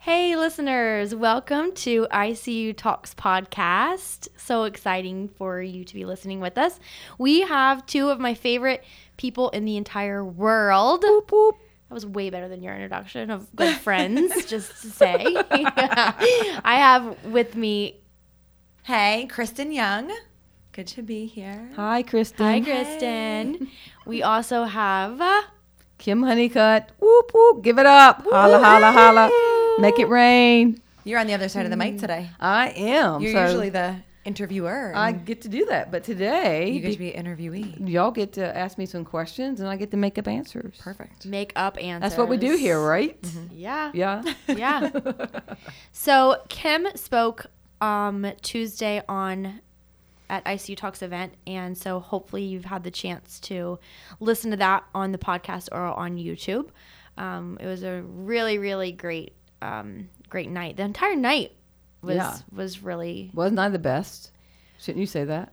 Hey, listeners, welcome to ICU Talks podcast. So exciting for you to be listening with us. We have two of my favorite people in the entire world. That was way better than your introduction of good friends, just to say. I have with me. Hey, Kristin Young. Good to be here. Hi, Kristin. Hi, Kristin. We also have. uh, Kim Honeycutt. Whoop whoop. Give it up. Holla holla holla. Make it rain. You're on the other side of the mic today. I am. You're So usually the interviewer. I get to do that, but today you get to be an interviewee. y'all get to ask me some questions, and I get to make up answers. Perfect. make up answers. That's what we do here, right? Yeah. Yeah. Yeah. so Kim spoke um, Tuesday on at ICU Talks event, and so hopefully you've had the chance to listen to that on the podcast or on YouTube. Um, it was a really, really great, um, great night. The entire night was Yeah. was really Wasn't I the best? Shouldn't you say that?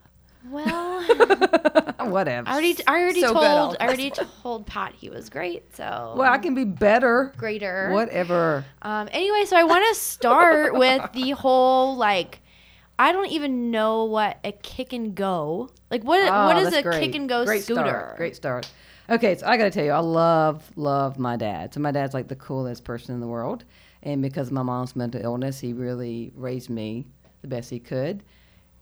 well. Whatever. I already, I already So told, I already told Pat he was great. So well, I can be better. greater. Whatever. Um, anyway, so I want to start with the whole like, I don't even know what a kick and go. Like, what Oh, what is a great. kick and go Great scooter? Start. Great start. Okay, so I got to tell you, I love, love my dad. So my dad's like the coolest person in the world. And because of my mom's mental illness, he really raised me the best he could.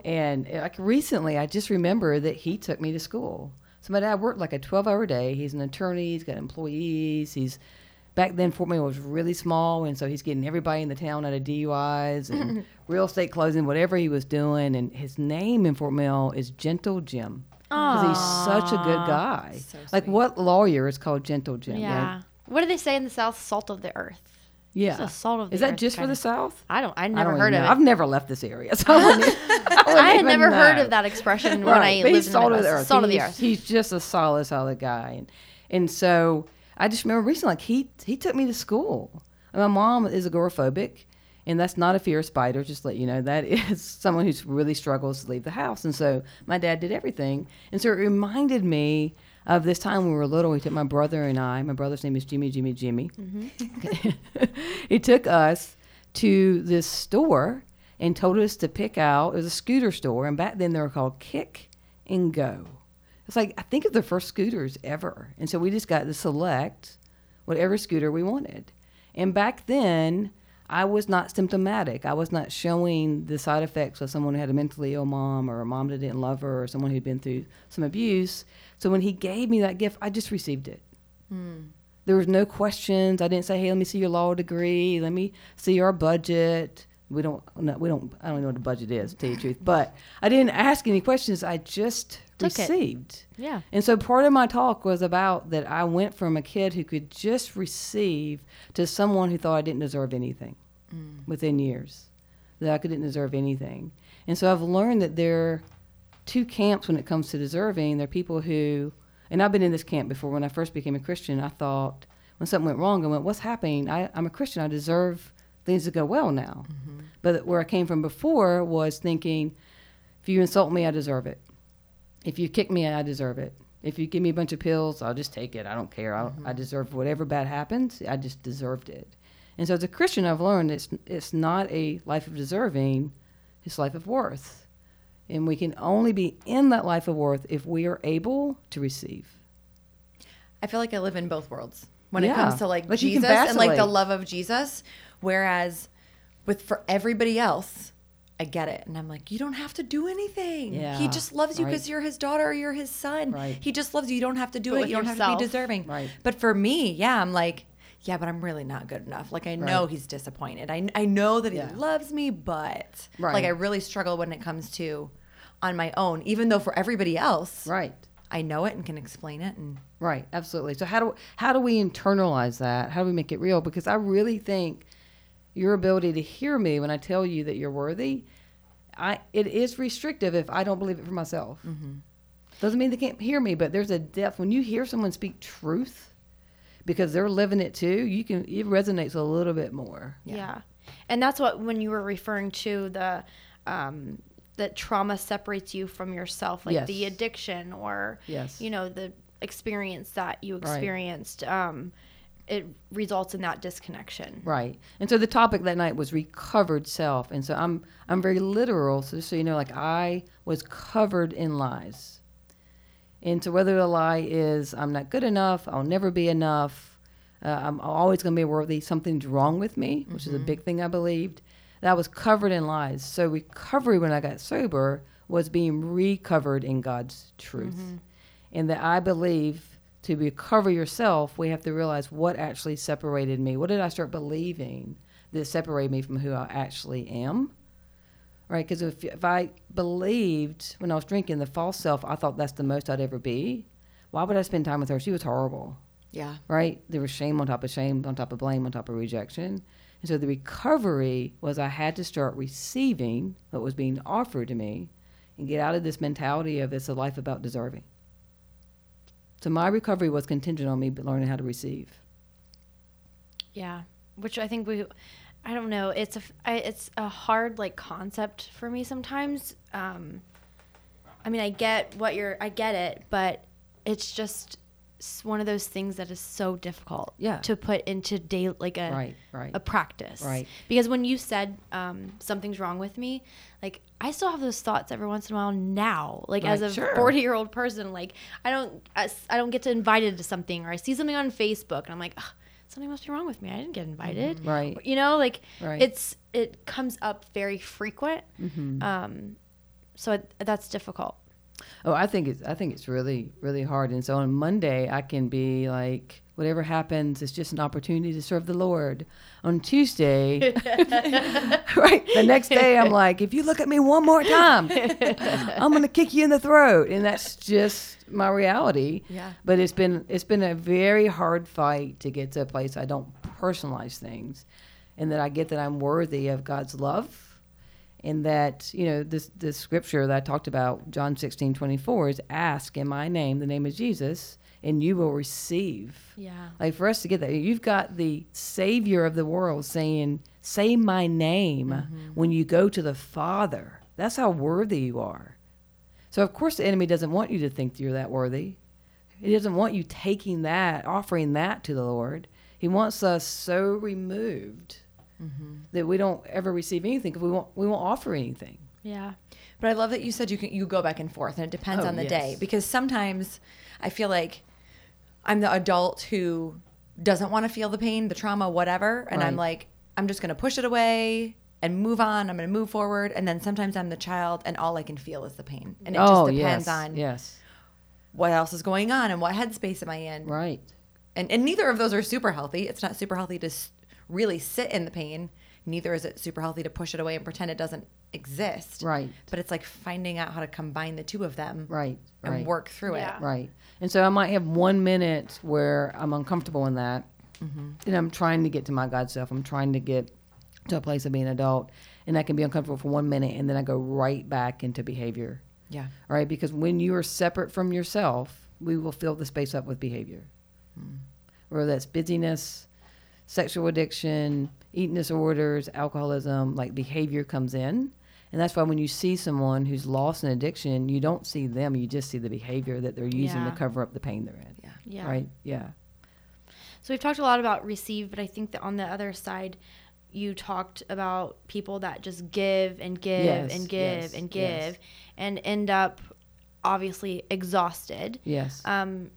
And uh, like recently, I just remember that he took me to school. So my dad worked like a 12 hour day. He's an attorney, he's got employees. He's back then Fort Mill was really small, and so he's getting everybody in the town out of DUIs and real estate closing, whatever he was doing. And his name in Fort Mill is Gentle Jim because he's such a good guy. So like what lawyer is called Gentle Jim? Yeah. What do they say in the South? Salt of the earth. Yeah. It's a salt of the is that earth just for kind the of- South? I don't. I never don't heard even of know. it. I've never left this area, so I, wouldn't- I, wouldn't I had even never heard know. of that expression when I Right, but lived he's in the salt of the Midwest. earth. Salt of the he's, earth. He's just a solid, solid guy, and and so I just remember recently, like he he took me to school. And my mom is agoraphobic, and that's not a fear of spiders. Just to let you know, that is someone who's really struggles to leave the house. And so my dad did everything, and so it reminded me of this time when we were little. He took my brother and I. My brother's name is Jimmy, Jimmy, Jimmy. Mm-hmm. he took us to this store and told us to pick out. It was a scooter store, and back then they were called Kick and Go. It's like I think of the first scooters ever, and so we just got to select whatever scooter we wanted. And back then, I was not symptomatic. I was not showing the side effects of someone who had a mentally ill mom or a mom that didn't love her or someone who'd been through some abuse. So when he gave me that gift, I just received it. Hmm. There was no questions. I didn't say, "Hey, let me see your law degree. Let me see your budget." We don't. No, we don't. I don't know what a budget is, to tell you the truth. But I didn't ask any questions. I just Took it. received. yeah. And so part of my talk was about that I went from a kid who could just receive to someone who thought I didn't deserve anything mm. within years, that I didn't deserve anything. And so I've learned that there are two camps when it comes to deserving. There are people who, and I've been in this camp before. When I first became a Christian, I thought when something went wrong, I went, "What's happening? I, I'm a Christian. I deserve things to go well now." Mm-hmm. But where I came from before was thinking, if you insult me, I deserve it. If you kick me, I deserve it. If you give me a bunch of pills, I'll just take it. I don't care. I, I deserve whatever bad happens. I just deserved it. And so as a Christian, I've learned it's it's not a life of deserving, it's a life of worth. And we can only be in that life of worth if we are able to receive. I feel like I live in both worlds when Yeah. it comes to like, Like, Jesus and like the love of Jesus. Whereas with for everybody else, I get it. And I'm like, you don't have to do anything. Yeah, he just loves you right. because you're his daughter or you're his son. Right. He just loves you. You don't have to do But it. You don't have to be deserving. Right. But for me, yeah, I'm like, yeah, but I'm really not good enough. Like I know Right. he's disappointed. I, I know that Yeah. he loves me, but Right. like I really struggle when it comes to on my own, even though for everybody else, Right. I know it and can explain it and Right, absolutely. So how do how do we internalize that? How do we make it real? Because I really think your ability to hear me when I tell you that you're worthy, I it is restrictive if I don't believe it for myself. Doesn't mean they can't hear me, but there's a depth when you hear someone speak truth because they're living it too. You can it resonates a little bit more. Yeah. And that's what when you were referring to the um that trauma separates you from yourself, like Yes. the addiction or Yes. you know, the experience that you experienced. Um it results in that disconnection. Right. And so the topic that night was recovered self. And so I'm I'm very literal, so just so you know, like I was covered in lies. And so whether the lie is I'm not good enough, I'll never be enough, uh, I'm always going to be worthy, something's wrong with me, which is a big thing I believed. That was covered in lies. So recovery when I got sober was being recovered in God's truth. And that I believe to recover yourself, we have to realize what actually separated me. What did I start believing that separated me from who I actually am? Right? Because if, if I believed when I was drinking the false self, I thought that's the most I'd ever be. Why would I spend time with her? She was horrible. Yeah. Right? There was shame on top of shame, on top of blame, on top of rejection. And so the recovery was I had to start receiving what was being offered to me and get out of this mentality of it's a life about deserving. So my recovery was contingent on me learning how to receive. Yeah, which I think we, I don't know. It's a it's a hard like concept for me sometimes. Um, I mean, I get what you're, I get it, but it's just one of those things that is so difficult. Yeah. To put into day like a Right, right. a practice. Right. Because when you said um, something's wrong with me, like I still have those thoughts every once in a while now. Like as Right, a sure. 40 year old person, like I don't I don't get to invited to something or I see something on Facebook and I'm like, something must be wrong with me. I didn't get invited. Mm-hmm. Right. You know, like Right. it's it comes up very frequent. Mm-hmm. Um, so it, that's difficult. Oh, I think it's I think it's really really hard. And so on Monday I can be like whatever happens it's just an opportunity to serve the Lord. On Tuesday, right, the next day I'm like if you look at me one more time, I'm going to kick you in the throat. And that's just my reality. Yeah. But it's been it's been a very hard fight to get to a place I don't personalize things and that I get that I'm worthy of God's love and that you know this this scripture that I talked about, John sixteen twenty four, is ask in my name, the name of Jesus, and you will receive. Yeah. Like for us to get that, you've got the Savior of the world saying, "Say my name mm-hmm. when you go to the Father." That's how worthy you are. So of course the enemy doesn't want you to think you're that worthy. He doesn't want you taking that, offering that to the Lord. He wants us so removed Mm-hmm. that we don't ever receive anything because we won't we won't offer anything. Yeah. But I love that you said you can you go back and forth and it depends Oh, on the yes. day because sometimes I feel like I'm the adult who doesn't want to feel the pain, the trauma, whatever, and I'm like I'm just going to push it away and move on. I'm going to move forward and then sometimes I'm the child and all I can feel is the pain. And it oh just depends yes, on yes, what else is going on and what headspace am I in. right, And and neither of those are super healthy. It's not super healthy to really sit in the pain. Neither is it super healthy to push it away and pretend it doesn't exist. right, But it's like finding out how to combine the two of them right, and right. work through Yeah. it. Right. And so I might have one minute where I'm uncomfortable in that. Mm-hmm. And I'm trying to get to my God self. I'm trying to get to a place of being an adult. And I can be uncomfortable for one minute and then I go right back into behavior. Yeah. All right. Because when you are separate from yourself, we will fill the space up with behavior. Mm. Whether that's busyness, sexual addiction, eating disorders, alcoholism, like behavior comes in. And that's why when you see someone who's lost an addiction, you don't see them, you just see the behavior that they're using Yeah. to cover up the pain they're in. Yeah. Yeah. Right? Yeah. So we've talked a lot about receive, but I think that on the other side, you talked about people that just give and give Yes, and give yes, and give yes. and end up obviously exhausted. Yes. Um,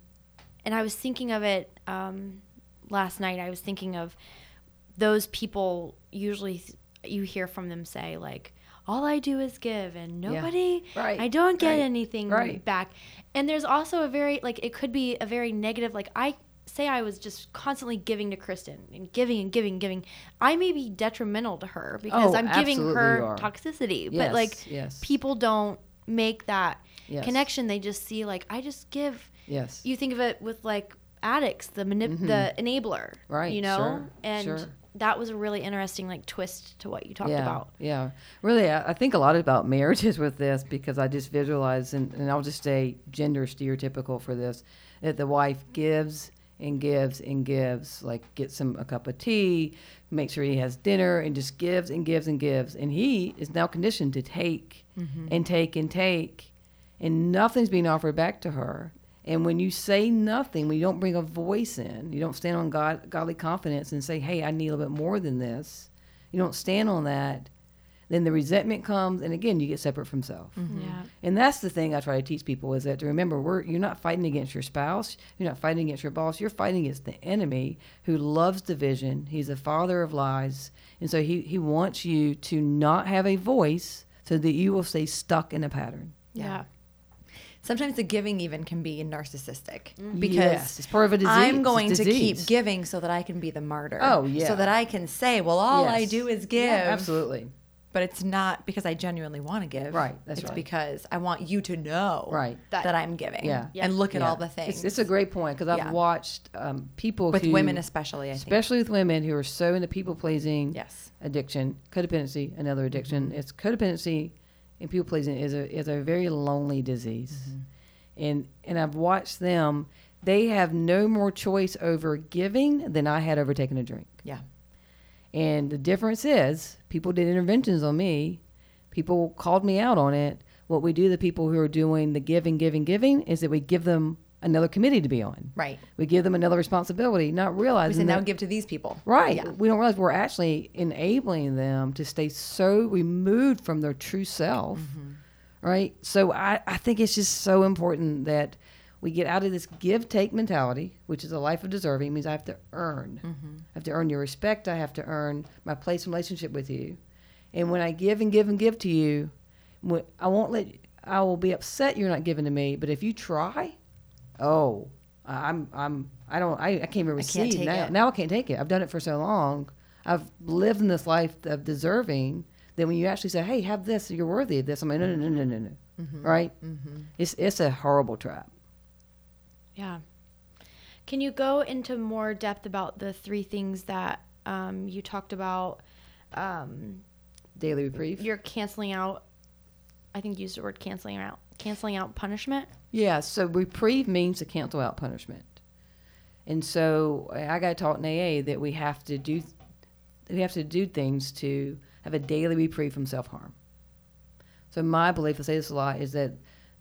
and I was thinking of it um, last night. I was thinking of those people. Usually, th- you hear from them say like, "All I do is give, and Yeah. nobody, Right, I don't get right, anything right. back." And there's also a very like it could be a very negative. Like I say, I was just constantly giving to Kristin and giving and giving and giving. I may be detrimental to her because Oh, I'm giving her toxicity. Yes, but like yes. people don't make that Yes. connection. They just see like I just give yes. you think of it with like addicts, the manip- the enabler, Mm-hmm. Right, You know, sure, and sure. that was a really interesting like twist to what you talked yeah, about. Yeah. Really, I, I think a lot about marriages with this because I just visualize, and, and I'll just say gender stereotypical for this, that the wife gives and gives and gives, like gets him a cup of tea, makes sure he has dinner, and just gives and gives and gives. And he is now conditioned to take and take and take, and nothing's being offered back to her. And when you say nothing, when you don't bring a voice in, you don't stand on God, godly confidence and say, hey, I need a little bit more than this, you don't stand on that, then the resentment comes. And again, you get separate from self. Mm-hmm. Yeah. And that's the thing I try to teach people is that to remember we're you're not fighting against your spouse, you're not fighting against your boss, you're fighting against the enemy who loves division. He's a father of lies. And so he, he wants you to not have a voice so that you will stay stuck in a pattern. Yeah. Sometimes the giving even can be narcissistic because Yes, it's part of a disease. I'm going to keep giving so that I can be the martyr. Oh, yeah. So that I can say, well, all I do is give. Yeah, absolutely. But it's not because I genuinely want to give. Right, that's it's right. because I want you to know Right. that, That- I'm giving. Yeah. Yeah. And look at Yeah. all the things. It's, it's a great point because I've watched um, people with who, women especially, I think. especially with women who are so into people pleasing. Yes. addiction, codependency, another addiction. It's codependency and people pleasing is a is a very lonely disease, mm-hmm. and and I've watched them. They have no more choice over giving than I had over taking a drink. Yeah. And the difference is, people did interventions on me. People called me out on it. What we do, the people who are doing the giving, giving, giving, is that we give them another committee to be on. Right. We give them another responsibility, not realizing. We said now give to these people. Right. Yeah. We don't realize we're actually enabling them to stay so removed from their true self. Mm-hmm. Right. So I, I think it's just so important that we get out of this give take mentality, which is a life of deserving, means I have to earn. Mm-hmm. I have to earn your respect. I have to earn my place in relationship with you. And when I give and give and give to you, I won't let I will be upset you're not giving to me. But if you try, oh, I'm I'm I don't I, I can't even receive now. it. Now I can't take it. I've done it for so long. I've lived in this life of deserving. That when you actually say, "Hey, have this. You're worthy of this," I'm like, "No, no, no, no, no, no." Mm-hmm. Right? It's it's a horrible trap. Yeah. Can you go into more depth about the three things that um, you talked about? Um, Daily reprieve. you're canceling out. I think you used the word canceling out. Canceling out punishment. Yeah, so reprieve means to cancel out punishment. And so eh, I got taught in AA that we have to do we have to do things to have a daily reprieve from self-harm. So my belief, I say this a lot, is that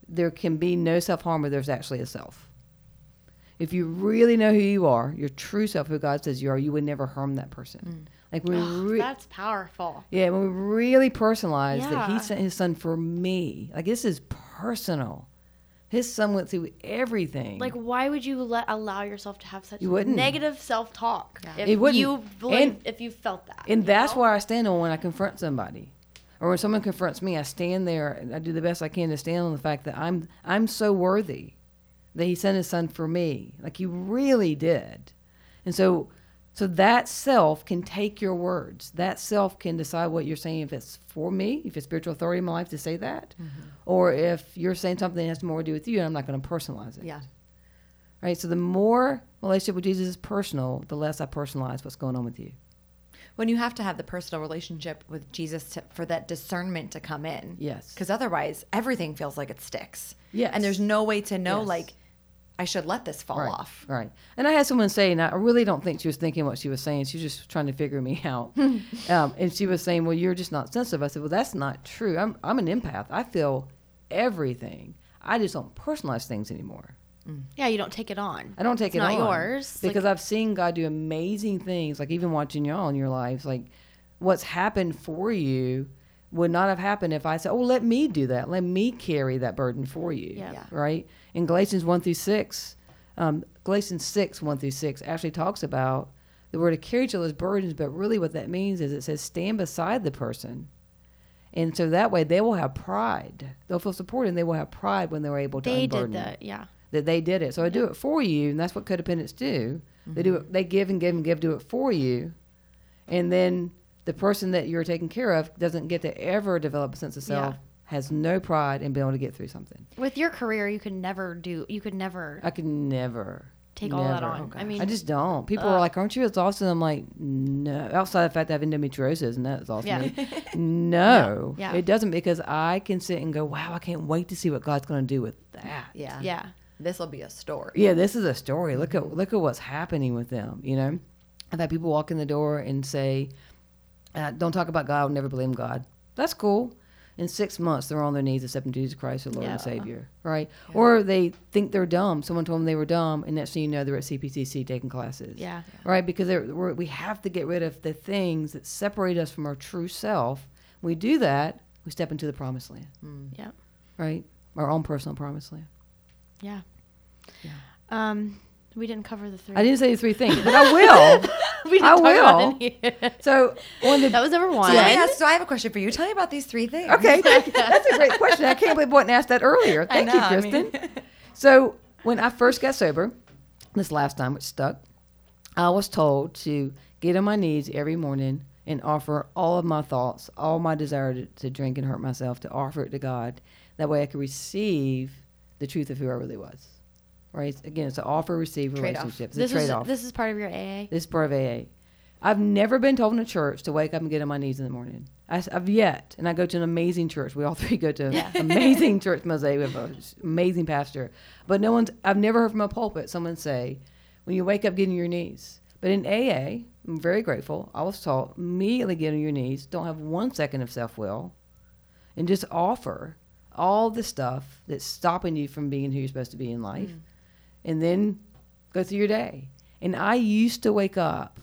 there can be no self-harm where there's actually a self. If you really know who you are, your true self, who God says you are, you would never harm that person. Mm. Like when we re- That's powerful. yeah, when we really personalize that he sent his son for me, like this is personal. His son went through everything. Like, why would you let allow yourself to have such You wouldn't. negative self talk if It wouldn't. you believe, And- if you felt that? and that's know? where I stand on when I confront somebody, or when someone confronts me. I stand there and I do the best I can to stand on the fact that I'm I'm so worthy that he sent his son for me, like he really did, and so. So that self can take your words. That self can decide what you're saying if it's for me, if it's spiritual authority in my life to say that, mm-hmm. or if you're saying something that has more to do with you, and I'm not going to personalize it. Yeah. Right. So the more relationship with Jesus is personal, the less I personalize what's going on with you. When you have to have the personal relationship with Jesus to, for that discernment to come in. Yes. Because otherwise, everything feels like it sticks. Yes. And there's no way to know, Yes. like, I should let this fall right, off. Right. And I had someone say, and I really don't think she was thinking what she was saying. She was just trying to figure me out. um, and she was saying, "Well, you're just not sensitive." I said, "Well, that's not true. I'm I'm an empath. I feel everything. I just don't personalize things anymore. yeah, you don't take it on. I don't take It's it not on yours. Like- because I've seen God do amazing things. Like even watching y'all in your lives, like what's happened for you would not have happened if I said, "Oh, let me do that. Let me carry that burden for you." Yeah. Yeah. Right. In Galatians one through six, um, Galatians six one through six actually talks about the word to carry each other's burdens, but really what that means is it says stand beside the person. And so that way they will have pride. They'll feel supported and they will have pride when they're able to they unburden did that. Yeah. that they did it. So I do it for you, and that's what codependents do. They do it. They give and give and give, do it for you, and then the person that you're taking care of doesn't get to ever develop a sense of self. Yeah. Has no pride in being able to get through something. With your career, you could never do. You could never I could never take all that never. on. I mean, I just don't. People are like, "Aren't you exhausted?" I'm like, "No." Outside of the fact that I have endometriosis, and that's exhausts Yeah. me. no, Yeah. it doesn't because I can sit and go, "Wow, I can't wait to see what God's going to do with that." Yeah. yeah. This will be a story. Yeah, this is a story. Look at look at what's happening with them. You know, I've had people walk in the door and say, uh, "Don't talk about God. Never blame God." That's cool. In six months, they're on their knees accepting Jesus Christ as Lord Yeah. and Savior, right? Or they think they're dumb. Someone told them they were dumb, and next thing you know, they're at CPCC taking classes. Yeah. Right? Because we're, we have to get rid of the things that separate us from our true self. When we do that, we step into the promised land, Yeah. right? Our own personal promised land. Yeah. Yeah. Um, we didn't cover the three. I didn't say the three things, but I will. we didn't I talk about will. here. so, on the that was number one. So, ask- so I have a question for you. Tell me about these three things. Okay, that's a great question. I can't believe I wasn't asked that earlier. Thank know, I you, mean- Kristin. so when I first got sober, this last time which stuck, I was told to get on my knees every morning and offer all of my thoughts, all my desire to, to drink and hurt myself, to offer it to God. That way I could receive the truth of who I really was. Right? Again, it's an offer receive relationship. It's This a is trade off. this is part of your AA. This is part of AA. I've never been told in a church to wake up and get on my knees in the morning. I, have yet, and I go to an amazing church. We all three go to Yeah. an amazing church, Mosaic. We have an amazing pastor. But no one's, I've never heard from a pulpit someone say, when you wake up, get on your knees. But in AA, I'm very grateful. I was taught immediately get on your knees. Don't have one second of self will, and just offer all the stuff that's stopping you from being who you're supposed to be in life, mm. And then go through your day. And I used to wake up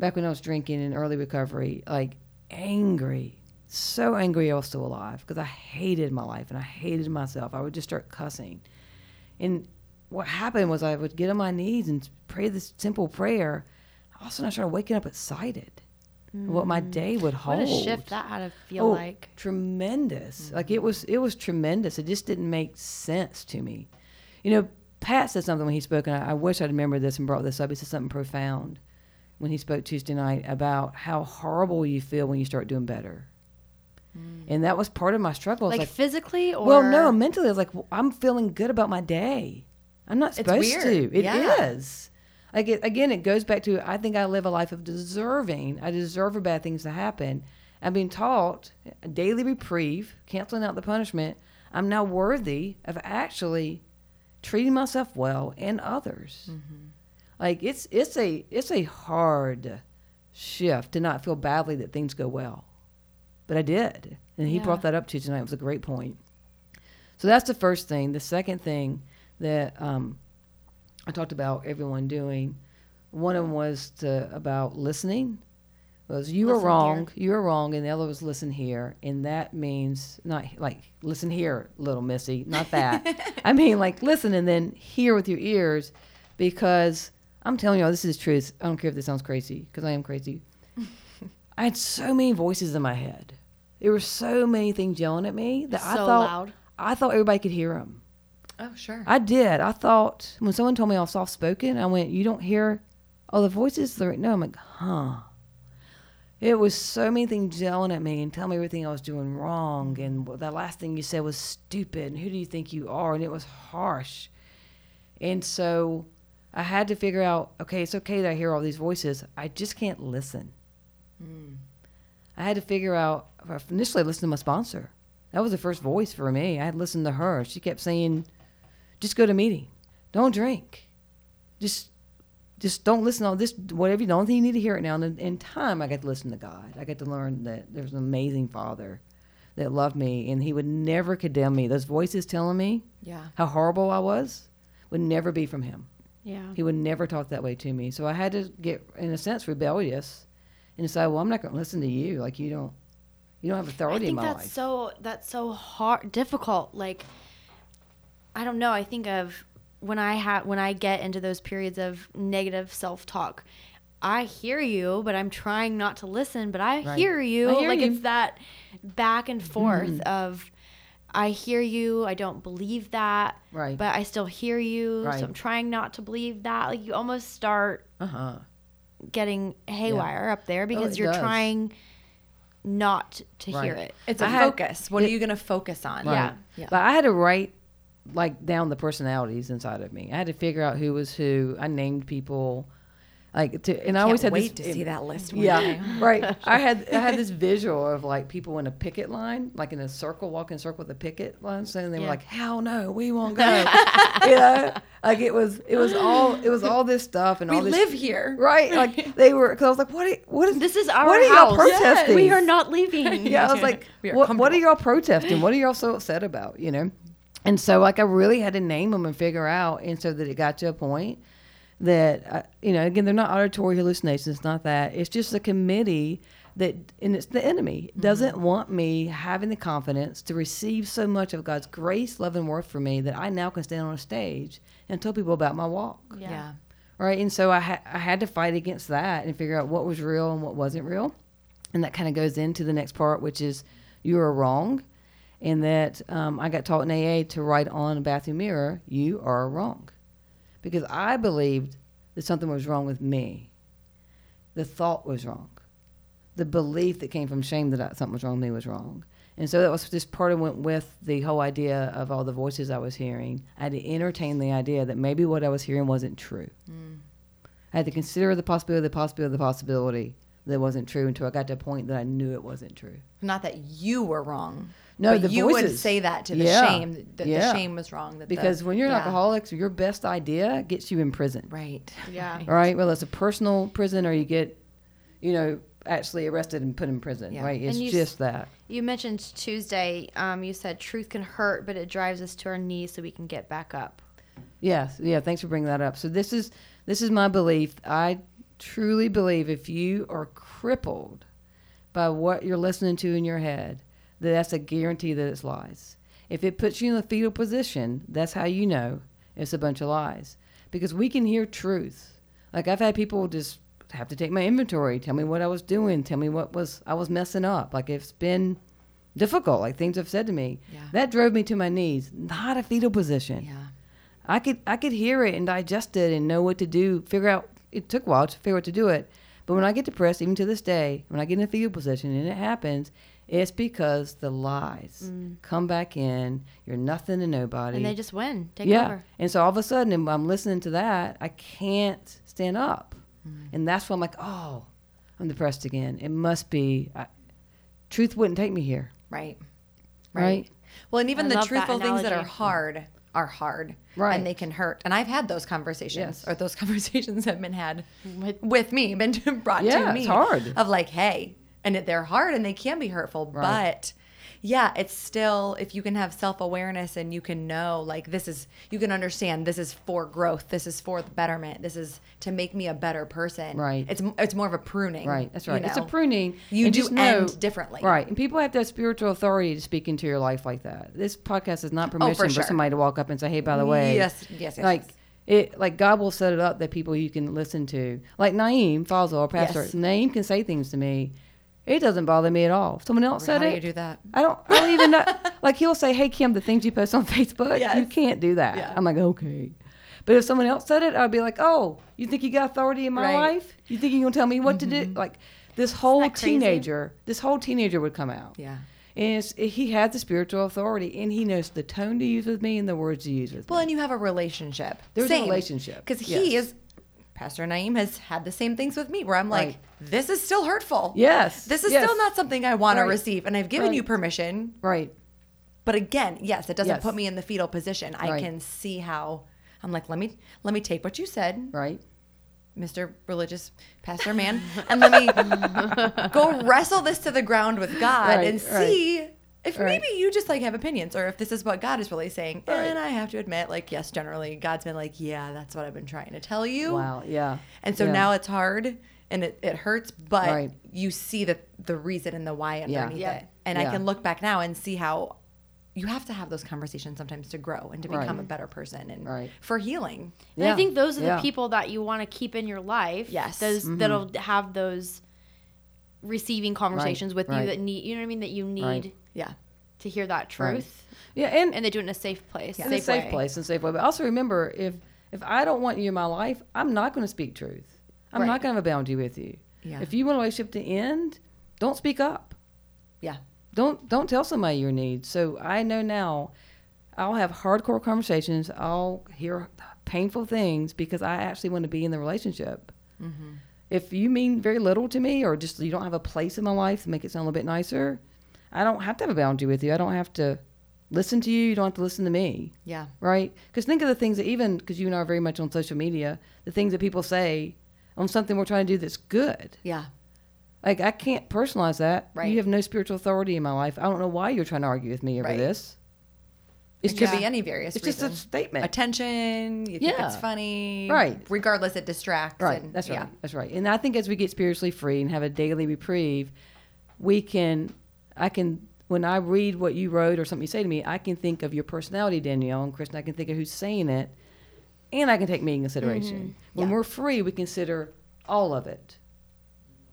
back when I was drinking in early recovery, like angry, so angry I was still alive because I hated my life and I hated myself. I would just start cussing. And what happened was I would get on my knees and pray this simple prayer. All of a sudden, I started waking up excited. of What my mm. day would hold. What a shift that had to feel Oh, like. tremendous. Like it mm. was, it was tremendous. It just didn't make sense to me. You know, Pat said something when he spoke, and I, I wish I'd remembered this and brought this up. He said something profound when he spoke Tuesday night about how horrible you feel when you start doing better. Mm. And that was part of my struggle. Like, like, physically or well, no, mentally, I was like, well, I'm feeling good about my day. I'm not It's supposed weird. to. It is. Yeah. Like it, again, it goes back to I think I live a life of deserving. I deserve for bad things to happen. I'm being taught a daily reprieve, canceling out the punishment. I'm now worthy of actually treating myself well and others. Like it's it's a it's a hard shift to not feel badly that things go well, but I did, and he Yeah. brought that up to you tonight. It was a great point. So that's the first thing. The second thing that um, I talked about everyone doing, one of them was to about listening. Was you were Listen wrong, you were wrong, and the other was listen here, and that means not like listen here, little Missy, not that. I mean like listen and then hear with your ears, because I'm telling you, all this is truth. I don't care if this sounds crazy, because I am crazy. I had so many voices in my head. There were so many things yelling at me that I thought loud. I thought everybody could hear them. Oh, sure. I did. I thought when someone told me I was soft spoken, I went, "You don't hear all the voices?" They're, no, I'm like, "Huh." It was so many things yelling at me and telling me everything I was doing wrong, and the last thing you said was stupid. And who do you think you are? And it was harsh. And so I had to figure out, okay, it's okay that I hear all these voices. I just can't listen. Hmm. I had to figure out. Uh, initially, I listened to my sponsor. That was the first voice for me. I had listened to her. She kept saying, "Just go to meeting. Don't drink. Just, just don't listen to all this. Whatever you don't think you need to hear it now." And in, in time, I got to listen to God. I got to learn that there's an amazing Father that loved me, and He would never condemn me. Those voices telling me yeah. how horrible I was would never be from Him. Yeah. He would never talk that way to me. So I had to get, in a sense, rebellious and decide, well, I'm not going to listen to you. Like you don't, you don't have I authority in think my that's life. so that's so hard difficult like I don't know I think of when I have when I get into those periods of negative self-talk I hear you but I'm trying not to listen but I Right. hear you I hear like you. it's that back and forth Mm-hmm. of I hear you I don't believe that Right. but I still hear you Right. so I'm trying not to believe that like you almost start Uh huh. getting haywire up there because Oh, you're does. trying not to hear it It's a I had- focus. What are you going to focus on? Right. Yeah. Yeah. But I had to write like down the personalities inside of me. I had to figure out who was who. I named people. Like to, and I Can't always had wait this, to see that list. one Yeah, day. right. I had I had this visual of like people in a picket line, like in a circle, walking circle with a picket line, saying they Yeah. were like, "Hell no, we won't go." you know, like it was it was all it was all this stuff and We all this live here. right. Like they were because I was like, "What? Are, what is This is our What are house. y'all protesting? We are not leaving. yeah, I was like, We are what, what are y'all protesting? What are y'all so upset about? You know? And so, like, I really had to name them and figure out. And so that it got to a point that, uh, you know, again, they're not auditory hallucinations, it's not that. It's just a committee that, and it's the enemy, doesn't want me having the confidence to receive so much of God's grace, love, and worth for me that I now can stand on a stage and tell people about my walk Yeah. Yeah. right? And so I, ha- I had to fight against that and figure out what was real and what wasn't real. And that kind of goes into the next part, which is you are wrong. And that um, I got taught in AA to write on a bathroom mirror, you are wrong. Because I believed that something was wrong with me. The thought was wrong. The belief that came from shame that I, something was wrong with me was wrong. And so that was just part of went with the whole idea of all the voices I was hearing. I had to entertain the idea that maybe what I was hearing wasn't true. I had to consider the possibility, the possibility, the possibility that it wasn't true until I got to a point that I knew it wasn't true. Not that you were wrong. No, but the you would say that to the Yeah. shame that Yeah. the shame was wrong. That the- Because when you're an yeah. alcoholic, your best idea gets you in prison. right? Yeah. All right. Well, it's a personal prison, or you get, you know, actually arrested and put in prison. Yeah. Right. It's And you s- just that. You mentioned Tuesday. Um, you said truth can hurt, but it drives us to our knees so we can get back up. Yes. Yeah. Thanks for bringing that up. So this is this is my belief. I truly believe if you are crippled by what you're listening to in your head, that that's a guarantee that it's lies. If it puts you in the fetal position, that's how you know it's a bunch of lies. Because we can hear truth. Like I've had people just have to take my inventory, tell me what I was doing, tell me what was I was messing up. Like it's been difficult, like things have said to me. Yeah. That drove me to my knees, not a fetal position. Yeah. I could I could hear it and digest it and know what to do. Figure out. It took a while to figure out to do it, but when I get depressed, even to this day, when I get in a fetal position and it happens, it's because the lies come back in. You're nothing to nobody. And they just win. Take yeah. over. And so all of a sudden, if I'm listening to that, I can't stand up, Mm. and that's when I'm like, oh, I'm depressed again. It must be. I, truth wouldn't take me here, Right. right? Well, and even I the love that truthful things that are hard are hard. Right. And they can hurt. And I've had those conversations, Yes. or those conversations have been had With- with me, been brought Yeah, to me. it's hard. Of like, hey, and they're hard and they can be hurtful, Right. but yeah, it's still if you can have self awareness and you can know like this is you can understand this is for growth, this is for the betterment, this is to make me a better person. Right. It's it's more of a pruning. Right, that's you right. It's a pruning. You do just know- end differently. Right, and people have that spiritual authority to speak into your life like that. This podcast is not permission Oh, for for, somebody to walk up and say, "Hey, by the way, Yes, yes, yes, like yes. it, like God will set it up that people you can listen to, like Naeem Fazal, our pastor. Yes. Naeem can say things to me. It doesn't bother me at all. If someone else said it. How said do you do that? I don't. I don't even know. like he'll say, "Hey Kim, the things you post on Facebook, Yes. you can't do that." Yeah. I'm like, okay. But if someone else said it, I'd be like, "Oh, you think you got authority in my Right. life? You think you're gonna tell me what to do?" Mm-hmm. Like this whole that crazy? teenager, this whole teenager would come out. Yeah. And it's, he has the spiritual authority, and he knows the tone to use with me and the words to use with Well, me. Well, and you have a relationship. There's a relationship, Because he yes. is, Pastor Naeem has had the same things with me where I'm like, Right. this is still hurtful. Yes, This is yes. still not something I want Right. to receive. And I've given Right. you permission. Right. But again, yes, it doesn't Yes. put me in the fetal position. I can see how I'm like, let me let me take what you said, Right. Mr. Religious Pastor Man, and let me go wrestle this to the ground with God and see if Right. maybe you just like have opinions or if this is what God is really saying. Right. And I have to admit, like, yes, generally God's been like, yeah, that's what I've been trying to tell you. Wow. Yeah. And so Yeah. now it's hard and it, it hurts, but Right. you see the the reason and the why underneath Yeah. it. And I can look back now and see how you have to have those conversations sometimes to grow and to become Right. a better person and Right. for healing. And I think those are yeah. the people that you want to keep in your life. Yes. Those Mm-hmm. that'll have those receiving conversations with you that need you know what I mean that you need Right. Yeah. to hear that truth. Yeah. And And they do it in a safe place. in a safe way. place and safe way. But also remember, if if I don't want you in my life, I'm not going to speak truth. I'm Right. not going to have a boundary with you. Yeah. If you want a relationship to end, don't speak up. Yeah. Don't don't tell somebody your needs. So I know now, I'll have hardcore conversations. I'll hear painful things because I actually want to be in the relationship. Mm-hmm. If you mean very little to me, or just you don't have a place in my life to make it sound a little bit nicer, I don't have to have a boundary with you. I don't have to listen to you. You don't have to listen to me Yeah. right? Because think of the things that even because you and I are very much on social media, the things that people say on something we're trying to do that's good. Yeah. Like I can't personalize that. Right. You have no spiritual authority in my life. I don't know why you're trying to argue with me over Right. this. It's It just could be any various it's reason. just a statement. Attention. You think Yeah. it's funny. Right. Regardless, it distracts. Right. and- That's right. yeah. That's right. And I think as we get spiritually free and have a daily reprieve, we can, I can, when I read what you wrote or something you say to me, I can think of your personality, Danielle, and Kristin. I can think of who's saying it, and I can take me in consideration. Mm-hmm. When Yeah. we're free, we consider all of it.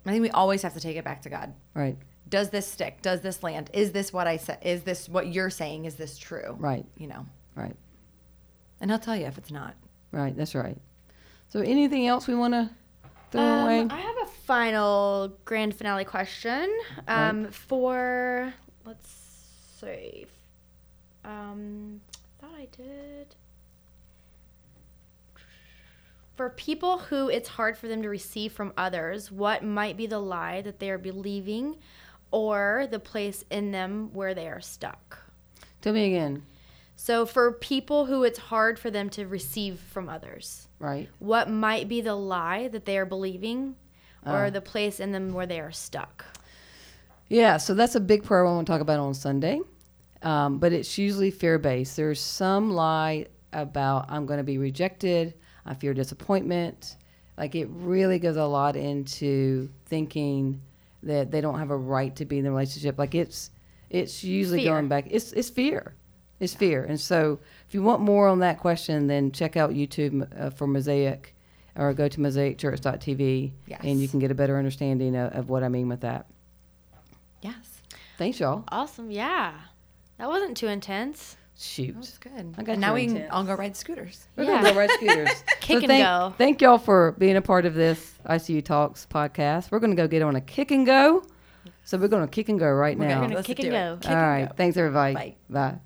I think we always have to take it back to God. Right. Does this stick? Does this land? Is this what I said? Is this what you're saying? Is this true? Right. You know, Right. and he'll tell you if it's not. Right. That's right. So, anything else we want to? Um, I have a final grand finale question. Um, For let's see. Um, thought I did. For people who it's hard for them to receive from others, what might be the lie that they are believing, or the place in them where they are stuck? Tell me again. So, for people who it's hard for them to receive from others, Right. what might be the lie that they are believing or Oh. the place in them where they are stuck. Yeah, so that's a big prayer I want to talk about on Sunday. Um, but it's usually fear based. There's some lie about I'm going to be rejected, I fear disappointment. Like it really goes a lot into thinking that they don't have a right to be in the relationship. Like it's it's usually Fear. going back. It's it's fear. It's fear. And so if you want more on that question, then check out YouTube uh, for Mosaic or go to mosaicchurch.tv Yes. and you can get a better understanding of, of what I mean with that. Yes. Thanks, y'all. Awesome. Yeah. That wasn't too intense. Shoot. That's good. I got and now you we can all go ride scooters. We're Yeah. gonna go ride scooters. Kick and thank, go. Thank y'all for being a part of this ICU Talks podcast. We're gonna go get on a kick and go. So we're gonna kick and go right We're now. gonna Gonna kick and go. Kick All and right. go. Thanks everybody. Bye. Bye.